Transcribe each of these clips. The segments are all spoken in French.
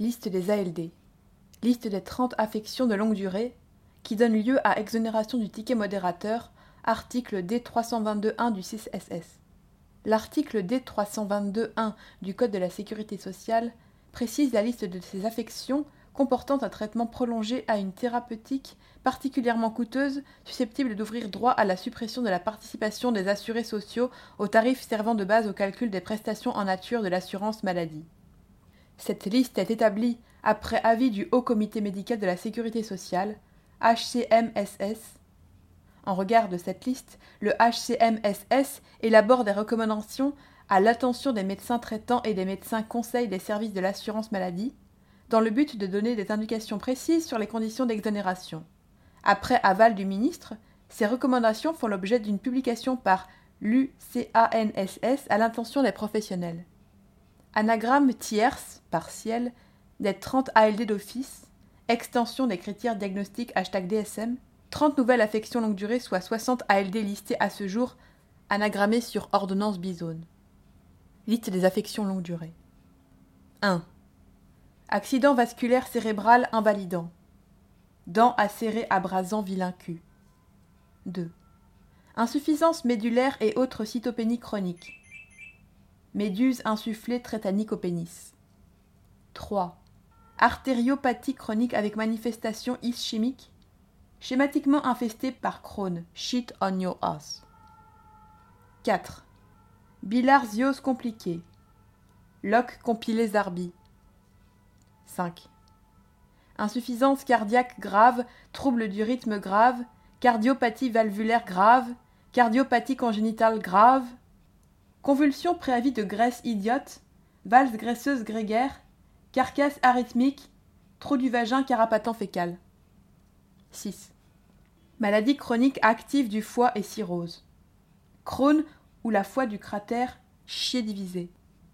Liste des ALD. Liste des 30 affections de longue durée qui donnent lieu à exonération du ticket modérateur, article D322.1 du 6SS. L'article D322.1 du Code de la sécurité sociale précise la liste de ces affections comportant un traitement prolongé à une thérapeutique particulièrement coûteuse, susceptible d'ouvrir droit à la suppression de la participation des assurés sociaux aux tarifs servant de base au calcul des prestations en nature de l'assurance maladie. Cette liste est établie après avis du Haut Comité médical de la sécurité sociale, HCMSS. En regard de cette liste, le HCMSS élabore des recommandations à l'attention des médecins traitants et des médecins conseils des services de l'assurance maladie, dans le but de donner des indications précises sur les conditions d'exonération. Après aval du ministre, ces recommandations font l'objet d'une publication par l'UCANSS à l'intention des professionnels. Anagramme tierce, partiel, des 30 ALD d'office, extension des critères diagnostiques hashtag DSM, 30 nouvelles affections longue durée, soit 60 ALD listées à ce jour, anagrammées sur ordonnance Bizone. Liste des affections longue durée. 1. Accident vasculaire cérébral invalidant. Dents acérées abrasant vilain cul. 2. Insuffisance médulaire et autres cytopénies chroniques. Méduse insufflée trétanique au pénis. 3. Artériopathie chronique avec manifestation ischémique, schématiquement infestée par Crohn, shit on your ass. 4. Bilharziose compliquée. Loc compilé Zarbi. 5. Insuffisance cardiaque grave, trouble du rythme grave, cardiopathie valvulaire grave, cardiopathie congénitale grave, convulsion préavis de graisse idiote, valse graisseuse grégaire, carcasse arythmique, trou du vagin carapatant fécal. 6. Maladie chronique active du foie et cirrhose. Crohn ou la foi du cratère, chier divisé.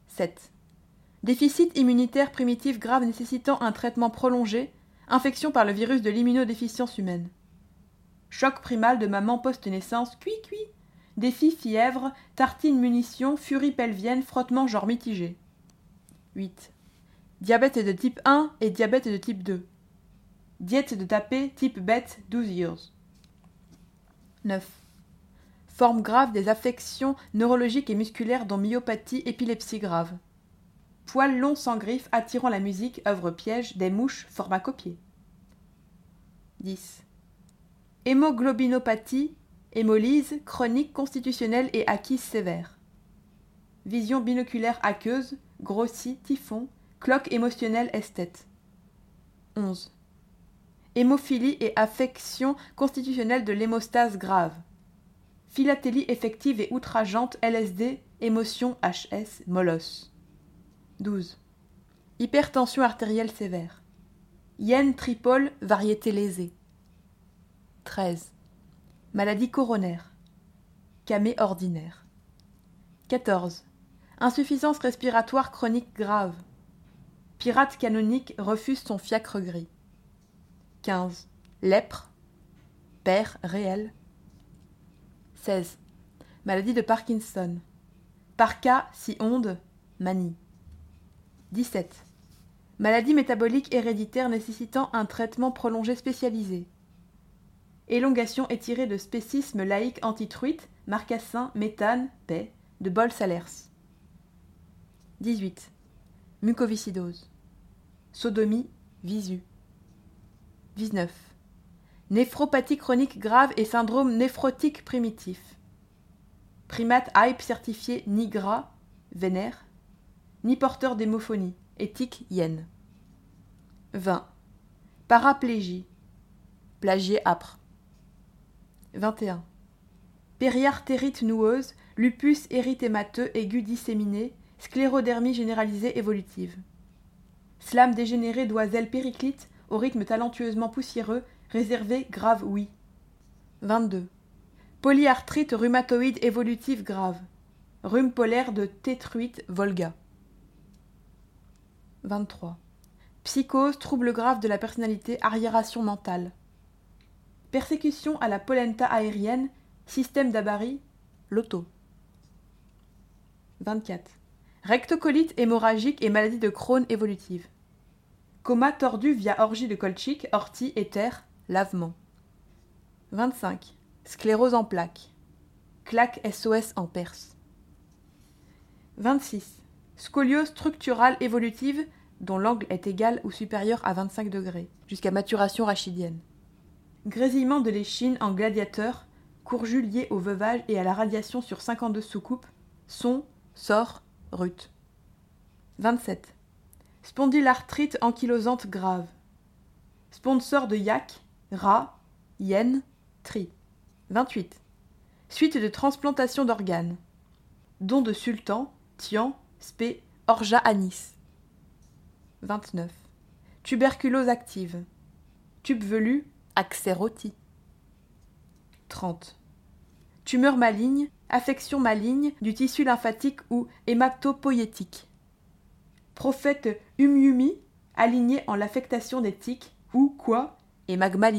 7. Déficit immunitaire primitif grave nécessitant un traitement prolongé, infection par le virus de l'immunodéficience humaine. Choc primal de maman post-naissance, cuit-cuit. Défi fièvre, tartine munition, furie pelvienne, frottement genre mitigé. 8. Diabète de type 1 et diabète de type 2. Diète de tapé type bête 12 years. 9. Forme grave des affections neurologiques et musculaires dont myopathie, épilepsie grave. Poils longs sans griffes attirant la musique, œuvre piège, des mouches, format copié. 10. Hémoglobinopathie, hémolyse, chronique constitutionnelle et acquise sévère. Vision binoculaire aqueuse, grossie, typhon, cloque émotionnelle esthète. 11. Hémophilie et affection constitutionnelle de l'hémostase grave philatélie effective et outrageante LSD, émotion HS, molosse. 12. Hypertension artérielle sévère. Yen tripole, variété lésée. 13. Maladie coronaire. Camé ordinaire. 14. Insuffisance respiratoire chronique grave. Pirate canonique refuse son fiacre gris. 15. Lèpre. Père réel. 16. Maladie de Parkinson. Parka, si onde, manie. 17. Maladie métabolique héréditaire nécessitant un traitement prolongé spécialisé. Élongation étirée de spécisme laïque antitruite, marcassin, méthane, paix, de bol salers. 18. Mucoviscidose. Sodomie, visu. 19 néphropathie chronique grave et syndrome néphrotique primitif. Primate hype certifié ni gras, vénère, ni porteur d'hémophonie, éthique yen. 20. Paraplégie, plagier âpre. 21. Périartérite noueuse, lupus érythémateux aigu disséminé, sclérodermie généralisée évolutive. Slame dégénéré d'oiselle périclite, au rythme talentueusement poussiéreux Réservé grave oui. 22. Polyarthrite rhumatoïde évolutive grave. Rhume polaire de tétruite Volga. 23. Psychose, trouble grave de la personnalité, arriération mentale. Persécution à la polenta aérienne, système d'abari, loto. 24. Rectocolite hémorragique et maladie de Crohn évolutive. Coma tordu via orgie de colchique, ortie, éther, lavement. 25. Sclérose en plaques. Claque SOS en Perse. 26. Scoliose structurale évolutive dont l'angle est égal ou supérieur à 25 degrés, jusqu'à maturation rachidienne. Grésillement de l'échine en gladiateur, courju lié au veuvage et à la radiation sur 52 soucoupes, son, sort, rut. 27. Spondylarthrite ankylosante grave. Sponsor de yak, rat, yen, tri. 28. Suite de transplantation d'organes. Don de sultan, tian, spé, orja anis. 29. Tuberculose active. Tube velu, accès rôti. 30. Tumeur maligne, affection maligne du tissu lymphatique ou hématopoïétique. Prophète Umyumi, aligné en l'affectation des tiques, ou quoi, et magma.